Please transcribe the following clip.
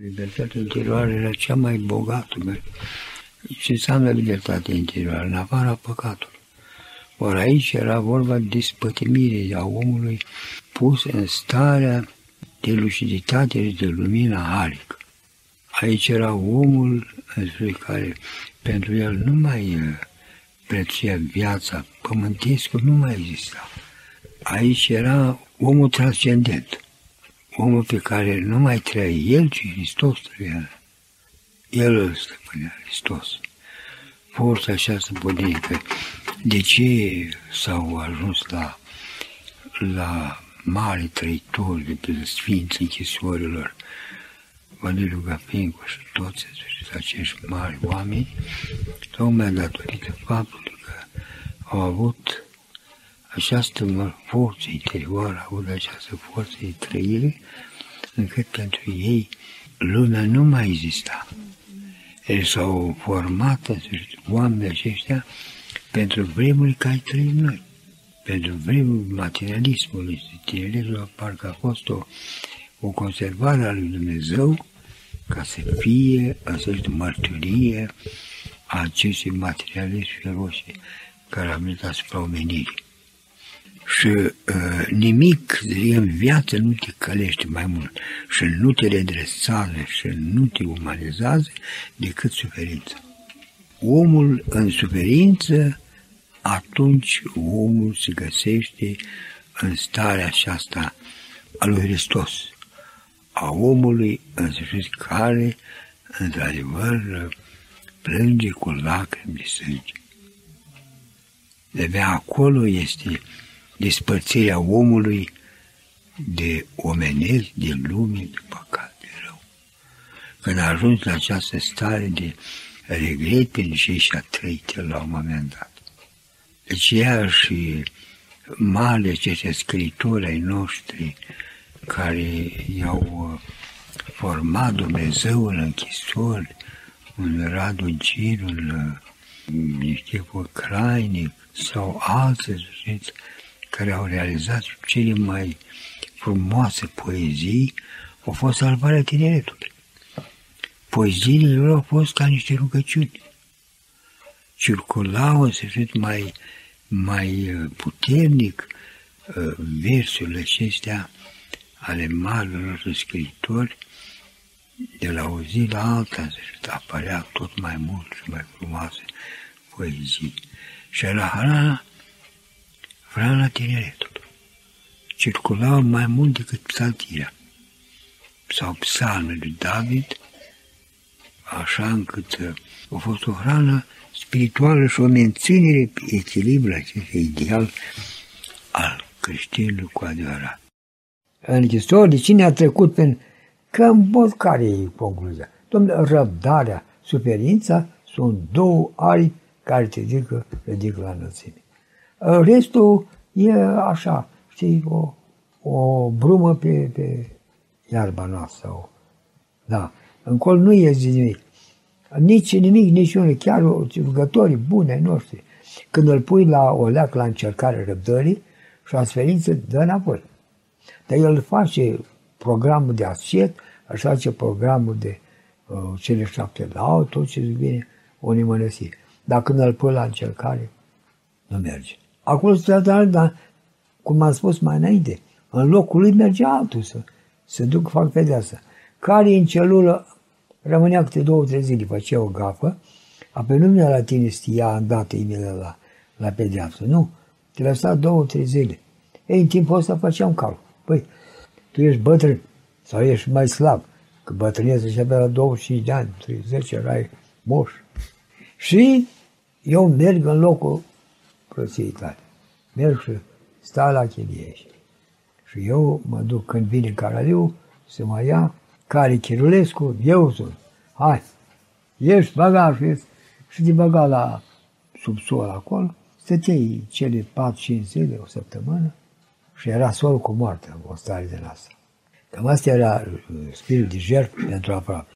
Libertatea interioară era cea mai bogată. Ce înseamnă libertatea interioară? În afara păcatului. Ori aici era vorba de spătimire a omului pus în starea de luciditate și de lumină harică. Aici era omul care pentru el nu mai uh, prețuia viața, pământescul nu mai exista. Aici era omul transcendent omul pe care nu mai trăia el, ci Hristos trăia. El îl stăpânea, Hristos. Forța aceasta puternică. De ce s-au ajuns la, la mari trăitori de pe Sfinți închisorilor, Valilu Gapincu și toți acești mari oameni, tocmai datorită faptului că au avut această forță interioară, au avut această forță de trăire, încât pentru ei lumea nu mai exista. Ei s-au format oamenii aceștia pentru vremuri care trăim noi. Pentru vremuri materialismului, tineretul parcă a fost o, o conservare a lui Dumnezeu ca să fie această mărturie a acestui materialism feroce care a venit asupra omenirii. Și uh, nimic în viață nu te călește mai mult și nu te redresează și nu te umanizează decât suferința. Omul în suferință, atunci omul se găsește în starea aceasta a lui Hristos, a omului însușit care, într-adevăr, plânge cu lacrimi de sânge. De acolo este despărțirea omului de omenesc, de lume, de păcat, de rău. Când a ajuns la această stare de regret pentru ce și-a trăit la un moment dat. Deci ea și male aceste scritori ai noștri care i-au uh, format Dumnezeu în închisori, un Radu Gir, un niște uh, Crainic sau alții, ziceți, care au realizat cele mai frumoase poezii au fost salvarea tineretului. Poeziile lor au fost ca niște rugăciuni. Circulau să fie mai, mai uh, puternic uh, versurile acestea ale marilor scriitori, de la o zi la alta se apărea tot mai mult și mai frumoase poezii. Și era hrana vrana tineretului. Circulau mai mult decât psaltirea sau psalmul lui David, așa încât uh, a fost o hrană spirituală și o menținere pe echilibru acest ideal al creștinului cu adevărat. În istorie, cine a trecut prin că în mod care e concluzia? Domnule, răbdarea, suferința sunt două aripi care te ridică, ridică la înălțime. Restul e așa, știi, o, o brumă pe, pe iarba noastră. Da. Încolo nu iese nimic. Nici nimic, nici unul, chiar rugătorii bune ai noștri. Când îl pui la o leac la încercare răbdării și a sferință, dă înapoi. Dar el face programul de ascet, așa face programul de uh, cele șapte lau, tot ce vine o nimănăsire. Dar când îl pui la încercare, nu merge. Acolo stătea, dar cum am spus mai înainte, în locul lui mergea altul să se duc, fac pedeapsă. Care în celulă rămânea câte două, trei zile, făcea o gafă, apoi nu la tine stia îndată imediat la, la pedeapsă, nu. Te lăsa două, trei zile. Ei, în timpul ăsta făceam calcul. Păi, tu ești bătrân sau ești mai slab, că bătrâneță și abia la 25 de ani, 30, erai moș. Și eu merg în locul prostii tale. Merg și stau la Chiliești. Și eu mă duc când vine Caraliu să mă ia, care Chirulescu, eu sunt. Hai, ești bagajul, și de băga la subsol acolo, stăteai cele 4-5 zile, o săptămână, și era sol cu moartea, o stare de asta. Cam asta era uh, spirit de jertfă pentru aproape.